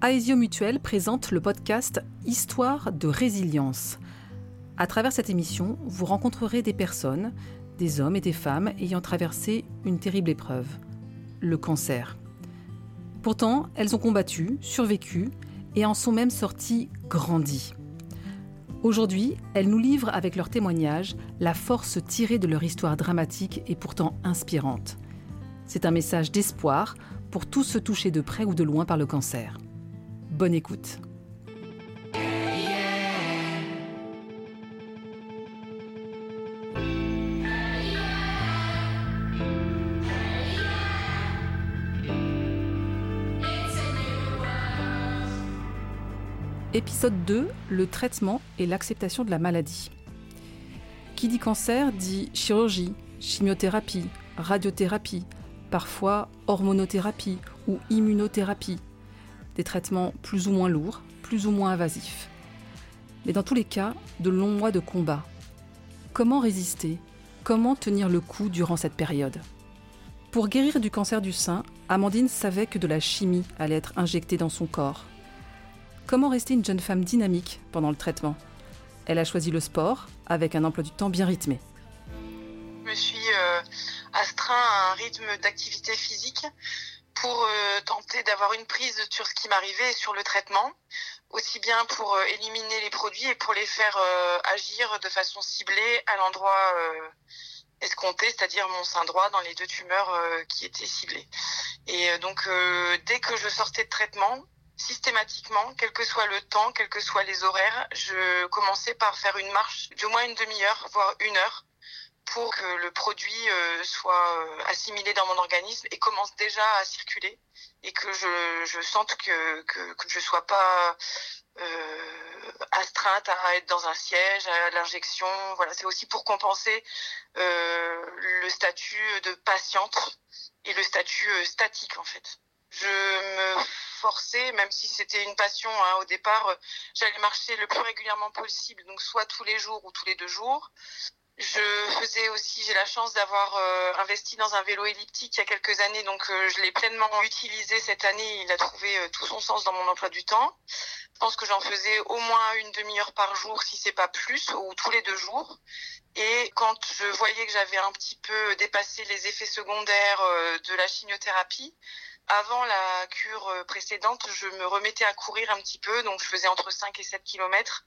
Aesio Mutuel présente le podcast Histoire de résilience. À travers cette émission, vous rencontrerez des personnes, des hommes et des femmes ayant traversé une terrible épreuve, le cancer. Pourtant, elles ont combattu, survécu et en sont même sorties grandies. Aujourd'hui, elles nous livrent avec leurs témoignages la force tirée de leur histoire dramatique et pourtant inspirante. C'est un message d'espoir pour tous ceux touchés de près ou de loin par le cancer. Bonne écoute. Épisode 2, le traitement et l'acceptation de la maladie. Qui dit cancer dit chirurgie, chimiothérapie, radiothérapie, parfois hormonothérapie ou immunothérapie, des traitements plus ou moins lourds, plus ou moins invasifs. Mais dans tous les cas, de longs mois de combat. Comment résister? Comment tenir le coup durant cette période? Pour guérir du cancer du sein, Amandine savait que de la chimie allait être injectée dans son corps. Comment rester une jeune femme dynamique pendant le traitement? Elle a choisi le sport avec un emploi du temps bien rythmé. Je me suis euh, astreint à un rythme d'activité physique pour euh, tenter d'avoir une prise sur ce qui m'arrivait et sur le traitement, aussi bien pour euh, éliminer les produits et pour les faire euh, agir de façon ciblée à l'endroit escompté, c'est-à-dire mon sein droit dans les deux tumeurs qui étaient ciblées. Et donc dès que je sortais de traitement, systématiquement, quel que soit le temps, quels que soient les horaires, je commençais par faire une marche d'au moins une demi-heure, voire une heure, pour que le produit euh, soit euh, assimilé dans mon organisme et commence déjà à circuler et que je, je sente que, que, que je sois pas euh, astreinte à être dans un siège, à l'injection. Voilà, c'est aussi pour compenser euh, le statut de patiente et le statut euh, statique en fait. Je me forçais, même si c'était une passion hein, au départ, j'allais marcher le plus régulièrement possible, donc soit tous les jours ou tous les deux jours. Je faisais aussi, j'ai la chance d'avoir euh, investi dans un vélo elliptique il y a quelques années, donc euh, je l'ai pleinement utilisé cette année. Il a trouvé euh, tout son sens dans mon emploi du temps. Je pense que j'en faisais au moins une demi-heure par jour, si c'est pas plus, ou tous les deux jours. Et quand je voyais que j'avais un petit peu dépassé les effets secondaires de la chimiothérapie, avant la cure précédente, je me remettais à courir un petit peu, donc je faisais entre 5 et 7 kilomètres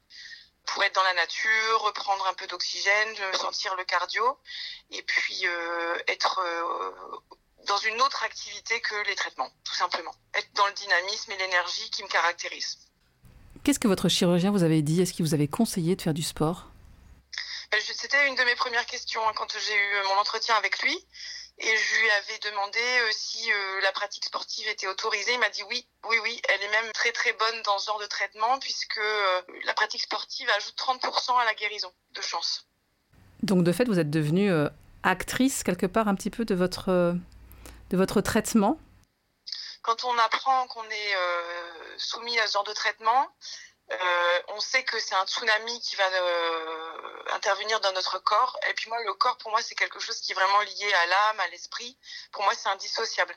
pour être dans la nature, reprendre un peu d'oxygène, sentir le cardio, et puis euh, être euh, dans une autre activité que les traitements, tout simplement. Être dans le dynamisme et l'énergie qui me caractérise. Qu'est-ce que votre chirurgien vous avait dit? Est-ce qu'il vous avait conseillé de faire du sport? Ben, C'était une de mes premières questions hein, quand j'ai eu mon entretien avec lui. Et je lui avais demandé euh, si euh, la pratique sportive était autorisée. Il m'a dit oui, oui, oui. Elle est même très très bonne dans ce genre de traitement puisque euh, la pratique sportive ajoute 30% à la guérison de chance. Donc de fait, vous êtes devenue actrice quelque part un petit peu de votre, de votre traitement? Quand on apprend qu'on est soumis à ce genre de traitement, on sait que c'est un tsunami qui va euh, intervenir dans notre corps. Et puis moi, le corps, pour moi, c'est quelque chose qui est vraiment lié à l'âme, à l'esprit. Pour moi, c'est indissociable.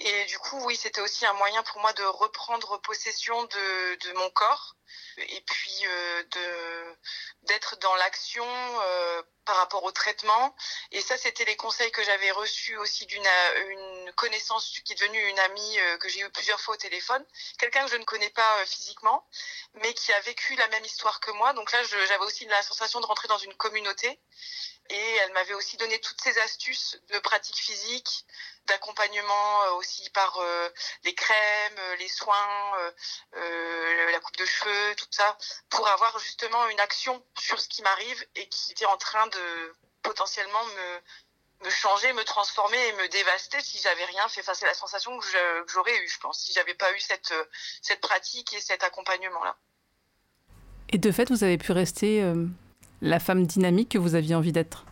Et du coup, oui, c'était aussi un moyen pour moi de reprendre possession de, mon corps et puis euh, de d'être dans l'action euh, par rapport au traitement. Et ça, c'était les conseils que j'avais reçus aussi d'une une connaissance qui est devenue une amie euh, que j'ai eu plusieurs fois au téléphone, quelqu'un que je ne connais pas physiquement, mais qui a vécu la même histoire que moi. Donc là, j'avais aussi la sensation de rentrer dans une communauté et elle m'avait aussi donné toutes ces astuces de pratique physique, d'accompagnement euh, aussi par euh, les crèmes, euh, les soins, la coupe de cheveux, tout ça, pour avoir justement une action sur ce qui m'arrive et qui était en train de potentiellement me, me changer, me transformer et me dévaster si j'avais rien fait. Enfin, c'est la sensation que j'aurais eue, je pense, si j'avais pas eu cette, cette pratique et cet accompagnement-là. Et de fait, vous avez pu rester la femme dynamique que vous aviez envie d'être?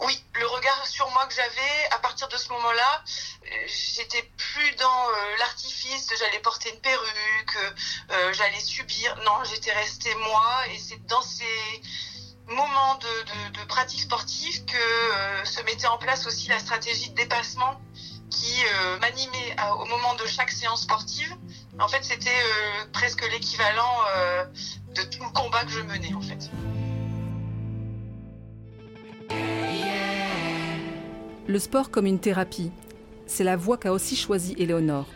Oui, le regard sur moi que j'avais, à partir de ce moment-là, euh, j'étais plus dans euh, l'artifice, j'allais porter une perruque, euh, j'allais subir. Non, j'étais restée moi et c'est dans ces moments de, pratique sportive que se mettait en place aussi la stratégie de dépassement qui m'animait au moment de chaque séance sportive En fait, c'était presque l'équivalent de tout le combat que je menais, en fait. Le sport comme une thérapie, c'est la voie qu'a aussi choisie Éléonore.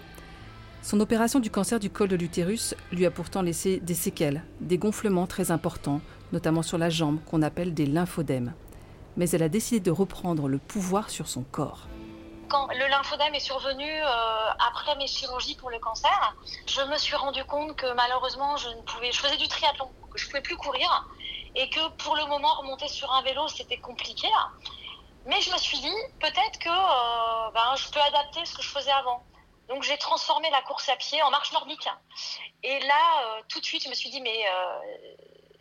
Son opération du cancer du col de l'utérus lui a pourtant laissé des séquelles, des gonflements très importants, notamment sur la jambe qu'on appelle des lymphodèmes. Mais elle a décidé de reprendre le pouvoir sur son corps. Quand le lymphodème est survenu euh, après mes chirurgies pour le cancer, je me suis rendu compte que malheureusement je ne pouvais, je faisais du triathlon, je pouvais plus courir et que pour le moment remonter sur un vélo c'était compliqué. Mais je me suis dit peut-être que euh, ben, je peux adapter ce que je faisais avant. Donc j'ai transformé la course à pied en marche nordique. Et là, euh, tout de suite, je me suis dit, mais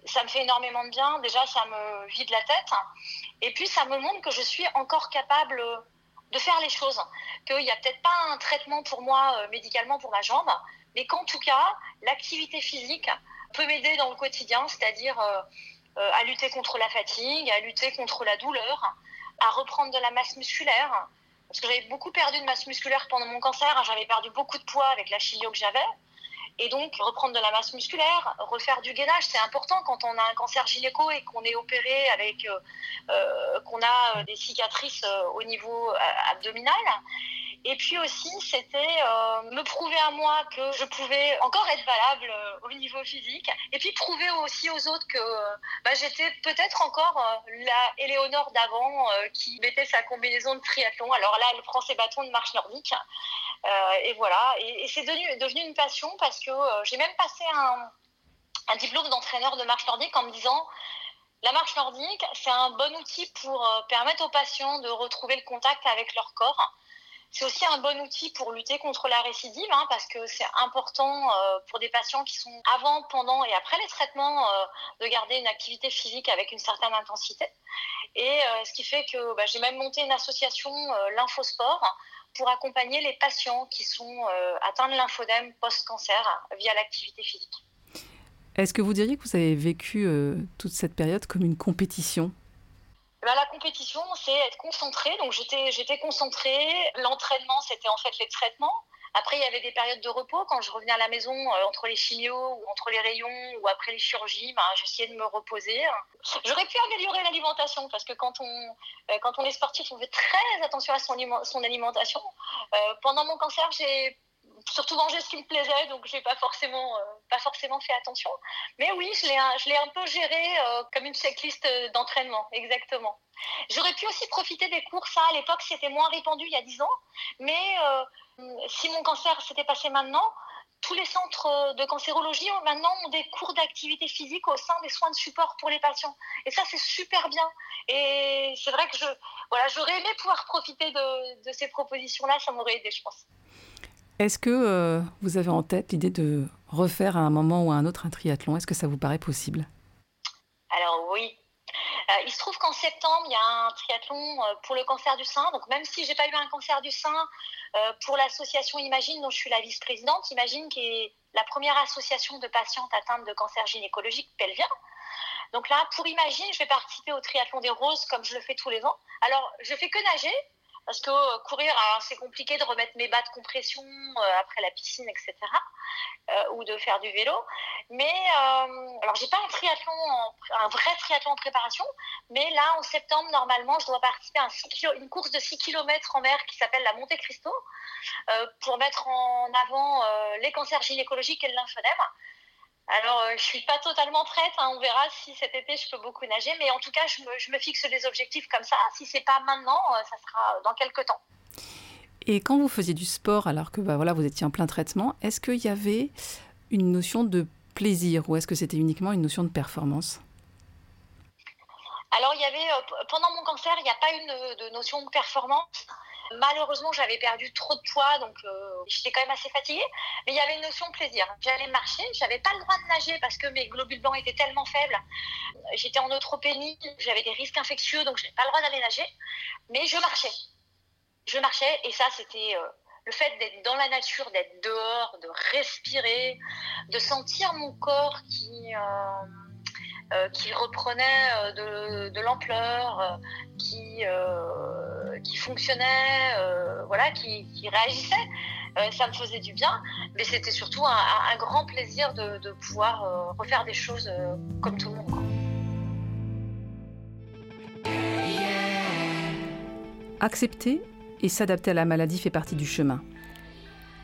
ça me fait énormément de bien. Déjà, ça me vide la tête. Et puis, ça me montre que je suis encore capable de faire les choses. Qu'il n'y a peut-être pas un traitement pour moi euh, médicalement pour ma jambe, mais qu'en tout cas, l'activité physique peut m'aider dans le quotidien, c'est-à-dire à lutter contre la fatigue, à lutter contre la douleur, à reprendre de la masse musculaire, parce que j'avais beaucoup perdu de masse musculaire pendant mon cancer. J'avais perdu beaucoup de poids avec la chimio que j'avais. Et donc, reprendre de la masse musculaire, refaire du gainage, c'est important quand on a un cancer gynéco et qu'on est opéré avec, euh, euh, qu'on a euh, des cicatrices au niveau abdominal. Et puis aussi, c'était me prouver à moi que je pouvais encore être valable au niveau physique. Et puis prouver aussi aux autres que bah, j'étais peut-être encore la Éléonore d'avant qui mettait sa combinaison de triathlon. Alors là, elle prend ses bâtons de marche nordique. Et voilà. Et, c'est devenu, devenu, une passion parce que j'ai même passé un, un diplôme d'entraîneur de marche nordique en me disant la marche nordique, c'est un bon outil pour permettre aux patients de retrouver le contact avec leur corps. C'est aussi un bon outil pour lutter contre la récidive, hein, parce que c'est important euh, pour des patients qui sont avant, pendant et après les traitements euh, de garder une activité physique avec une certaine intensité. Et euh, ce qui fait que bah, j'ai même monté une association Lymphosport pour accompagner les patients qui sont atteints de lymphodème post-cancer via l'activité physique. Est-ce que vous diriez que vous avez vécu toute cette période comme une compétition? Bah, la compétition, c'est être concentré. Donc j'étais, j'étais concentrée. L'entraînement, c'était en fait les traitements. Après, il y avait des périodes de repos quand je revenais à la maison euh, entre les chimios ou entre les rayons ou après les chirurgies. Ben, j'essayais de me reposer. J'aurais pu améliorer l'alimentation parce que quand on, euh, est sportif, on fait très attention à son, son alimentation. Euh, pendant mon cancer, j'ai surtout manger ce qui me plaisait, donc j'ai pas euh, pas forcément fait attention. Mais oui, je l'ai, un peu géré euh, comme une checklist euh, d'entraînement, exactement. J'aurais pu aussi profiter des cours, ça à l'époque c'était moins répandu il y a 10 ans, mais si mon cancer s'était passé maintenant, tous les centres de cancérologie maintenant ont des cours d'activité physique au sein des soins de support pour les patients. Et ça, c'est super bien. Et c'est vrai que voilà, j'aurais aimé pouvoir profiter de ces propositions-là, ça m'aurait aidé, je pense. Est-ce que euh, vous avez en tête l'idée de refaire à un moment ou à un autre un triathlon? Est-ce que ça vous paraît possible? Alors oui. Euh, il se trouve qu'en septembre, il y a un triathlon euh, pour le cancer du sein. Donc même si j'ai pas eu un cancer du sein, pour l'association Imagine, dont je suis la vice-présidente, Imagine qui est la première association de patientes atteintes de cancer gynécologique pelvien. Donc là, pour Imagine, je vais participer au triathlon des roses comme je le fais tous les ans. Alors, je fais que nager, parce que euh, courir, c'est compliqué de remettre mes bas de compression euh, après la piscine, etc. Euh, ou de faire du vélo. Mais alors j'ai pas un triathlon, un vrai triathlon en préparation, mais là en septembre normalement je dois participer à une course de 6 km en mer qui s'appelle la Monte Cristo pour mettre en avant les cancers gynécologiques et le lymphodème. Alors, je je suis pas totalement prête. Hein. On verra si cet été je peux beaucoup nager, mais en tout cas, je me, fixe des objectifs comme ça. Si c'est pas maintenant, euh, ça sera dans quelques temps. Et quand vous faisiez du sport, alors que bah, voilà, vous étiez en plein traitement, est-ce qu'il y avait une notion de plaisir ou est-ce que c'était uniquement une notion de performance? Alors, il y avait, euh, pendant mon cancer, il n'y a pas eu de notion de performance. Malheureusement, j'avais perdu trop de poids, donc euh, j'étais quand même assez fatiguée. Mais il y avait une notion de plaisir. J'allais marcher, j'avais pas le droit de nager parce que mes globules blancs étaient tellement faibles. J'étais en neutropénie, j'avais des risques infectieux, donc n'avais pas le droit d'aller nager. Mais je marchais. Je marchais, et ça, c'était euh, le fait d'être dans la nature, d'être dehors, de respirer, de sentir mon corps qui. Euh, reprenait de l'ampleur, qui, qui fonctionnait, euh, voilà, qui, réagissait. ça me faisait du bien, mais c'était surtout un, grand plaisir de, pouvoir refaire des choses comme tout le monde. Accepter et s'adapter à la maladie fait partie du chemin.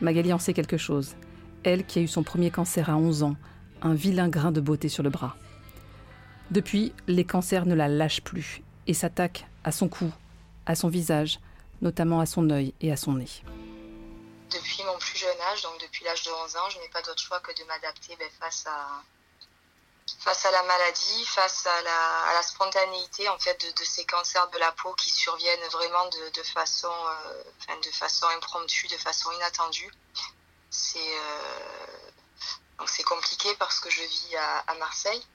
Magali en sait quelque chose. Elle qui a eu son premier cancer à 11 ans, un vilain grain de beauté sur le bras. Depuis, les cancers ne la lâchent plus et s'attaquent à son cou, à son visage, notamment à son œil et à son nez. Depuis mon plus jeune âge, donc depuis l'âge de 11 ans, je n'ai pas d'autre choix que de m'adapter ben, face à, face à la maladie, face à la, spontanéité en fait de, ces cancers de la peau qui surviennent vraiment de, façon, euh, de façon impromptue, de façon inattendue. C'est euh, compliqué parce que je vis à, Marseille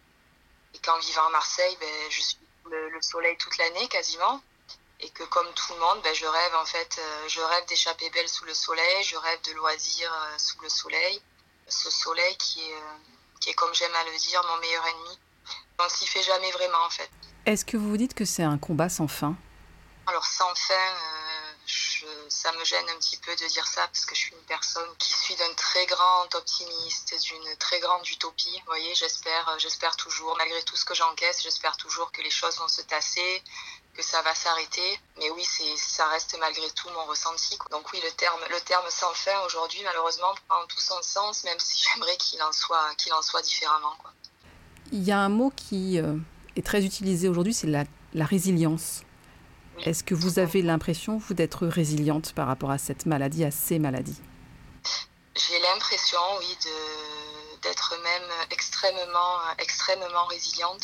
et qu'en vivant à Marseille, ben, je suis le, le soleil toute l'année quasiment et que comme tout le monde, ben, je rêve en fait, euh, je rêve d'échapper belle sous le soleil, je rêve de loisirs sous le soleil, ce soleil qui est qui est, comme j'aime à le dire, mon meilleur ennemi. On s'y fait jamais vraiment, en fait. Est-ce que vous vous dites que c'est un combat sans fin? Alors, sans fin, euh, ça me gêne un petit peu de dire ça, parce que je suis une personne qui suis d'un très grand optimiste, d'une très grande utopie. Vous voyez, j'espère, euh, j'espère toujours, malgré tout ce que j'encaisse, j'espère toujours que les choses vont se tasser, que ça va s'arrêter. Mais oui, c'est, ça reste malgré tout mon ressenti. Donc oui, le terme, le terme sans fin aujourd'hui, malheureusement, prend tout son sens, même si j'aimerais qu'il en soit, qu'il en soit différemment. Il y a un mot qui euh, est très utilisé aujourd'hui, c'est la, la résilience. Est-ce que vous avez l'impression, vous, d'être résiliente par rapport à cette maladie, à ces maladies? J'ai l'impression, oui, de, d'être même extrêmement, extrêmement résiliente,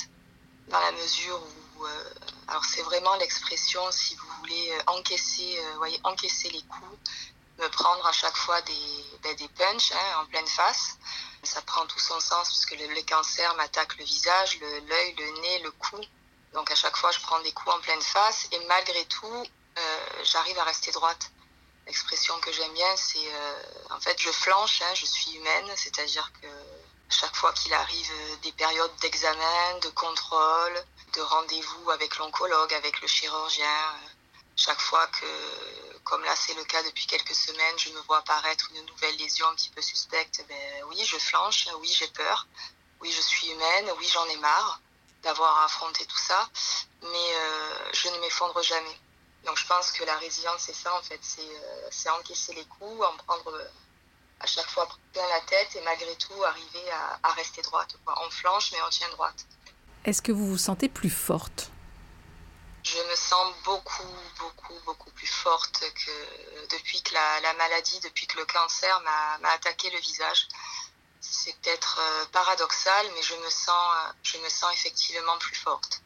dans la mesure où euh, alors c'est vraiment l'expression, si vous voulez, euh, encaisser, euh, voyez, encaisser les coups, me prendre à chaque fois des, ben, des punches hein, en pleine face. Ça prend tout son sens parce que le, cancer m'attaque le visage, l'œil, le, nez, le cou. Donc à chaque fois, je prends des coups en pleine face et malgré tout, euh, j'arrive à rester droite. L'expression que j'aime bien, c'est en fait, je flanche, hein, je suis humaine, c'est-à-dire que chaque fois qu'il arrive des périodes d'examen, de contrôle, de rendez-vous avec l'oncologue, avec le chirurgien. Chaque fois que, comme là c'est le cas depuis quelques semaines, je me vois apparaître une nouvelle lésion un petit peu suspecte, ben oui, je flanche, oui, j'ai peur, oui, je suis humaine, oui, j'en ai marre d'avoir à affronter tout ça, mais euh, je ne m'effondre jamais. Donc je pense que la résilience, c'est ça en fait, c'est euh, encaisser les coups, en prendre euh, à chaque fois plein la tête et malgré tout arriver à, à rester droite. On flanche mais on tient droite. Est-ce que vous vous sentez plus forte? Je me sens beaucoup, beaucoup, beaucoup plus forte que depuis que la, maladie, depuis que le cancer m'a attaqué le visage. C'est peut-être euh, paradoxal, mais je me, sens, je me sens effectivement plus forte.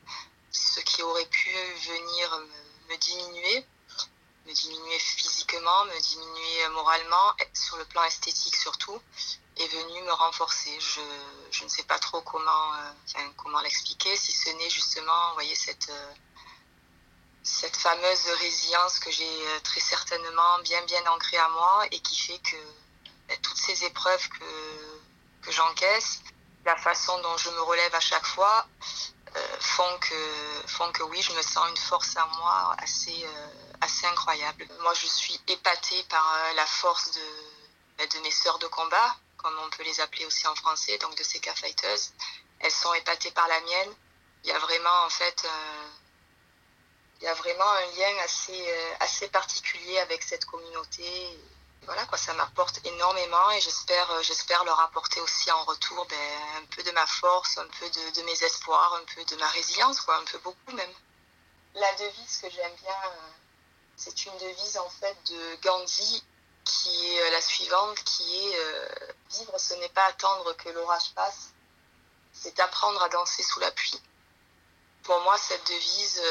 Ce qui aurait pu venir me, me diminuer, me diminuer physiquement, me diminuer moralement, sur le plan esthétique surtout, est venu me renforcer. Je, je ne sais pas trop comment, euh, comment l'expliquer, si ce n'est justement, voyez, cette, euh, cette fameuse résilience que j'ai euh, très certainement bien bien ancrée à moi et qui fait que ben, toutes ces épreuves que, que j'encaisse, la façon dont je me relève à chaque fois, font, que, font que oui, je me sens une force à moi assez, assez incroyable. Moi, je suis épatée par la force de, ben, de mes sœurs de combat, comme on peut les appeler aussi en français, donc de ces fighters. Elles sont épatées par la mienne. Il y a vraiment en fait euh, il y a vraiment un lien assez, euh, assez particulier avec cette communauté. Voilà quoi, ça m'apporte énormément et j'espère, euh, j'espère leur apporter aussi en retour ben, un peu de ma force, un peu de, mes espoirs, un peu de ma résilience, un peu beaucoup même. La devise que j'aime bien, c'est une devise en fait de Gandhi qui est euh, la suivante, qui est euh, vivre, ce n'est pas attendre que l'orage passe, c'est apprendre à danser sous la pluie. Pour moi, cette devise,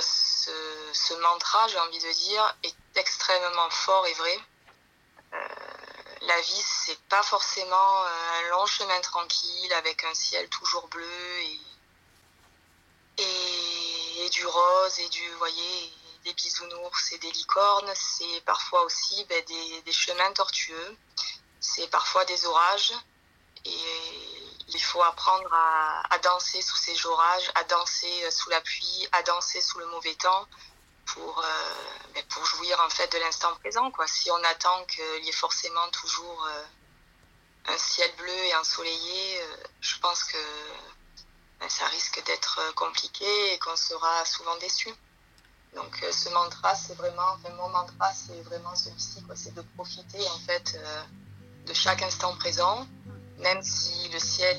ce, mantra, j'ai envie de dire, est extrêmement fort et vrai. Euh, la vie, c'est pas forcément un long chemin tranquille avec un ciel toujours bleu et, et, du rose et du, voyez, des bisounours et des licornes, c'est parfois aussi ben, des, chemins tortueux, c'est parfois des orages. Et il faut apprendre à, danser sous ces orages, à danser euh, sous la pluie, à danser sous le mauvais temps, pour, ben, pour jouir en fait de l'instant présent. Quoi. Si on attend qu'il y ait forcément toujours un ciel bleu et ensoleillé, je pense que ben, ça risque d'être compliqué et qu'on sera souvent déçu. Donc ce mantra, c'est vraiment, mon mantra, c'est vraiment celui-ci, c'est de profiter en fait de chaque instant présent, même si le ciel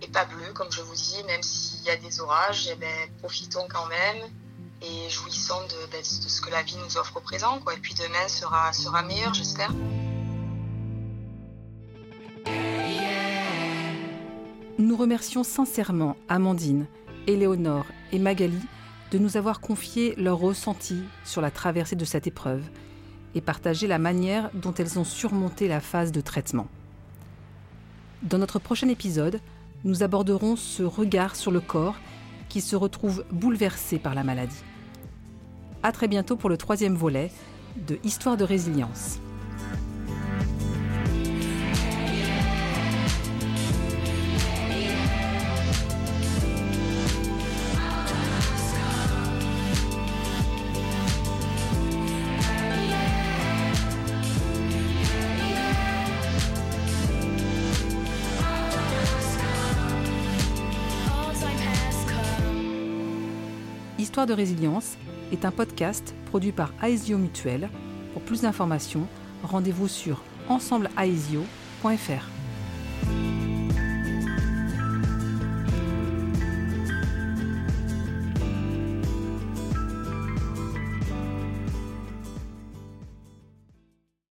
est, pas bleu, comme je vous dis, même s'il y a des orages, eh ben, profitons quand même et jouissons ben, de, ce que la vie nous offre au présent. Quoi. Et puis demain sera, sera meilleur, j'espère. Nous remercions sincèrement Amandine, Éléonore et Magali de nous avoir confié leur ressenti sur la traversée de cette épreuve et partagé la manière dont elles ont surmonté la phase de traitement. Dans notre prochain épisode, nous aborderons ce regard sur le corps qui se retrouve bouleversé par la maladie. À très bientôt pour le troisième volet de Histoire de résilience. Histoire de résilience est un podcast produit par Aesio Mutuel. Pour plus d'informations, rendez-vous sur ensembleaesio.fr.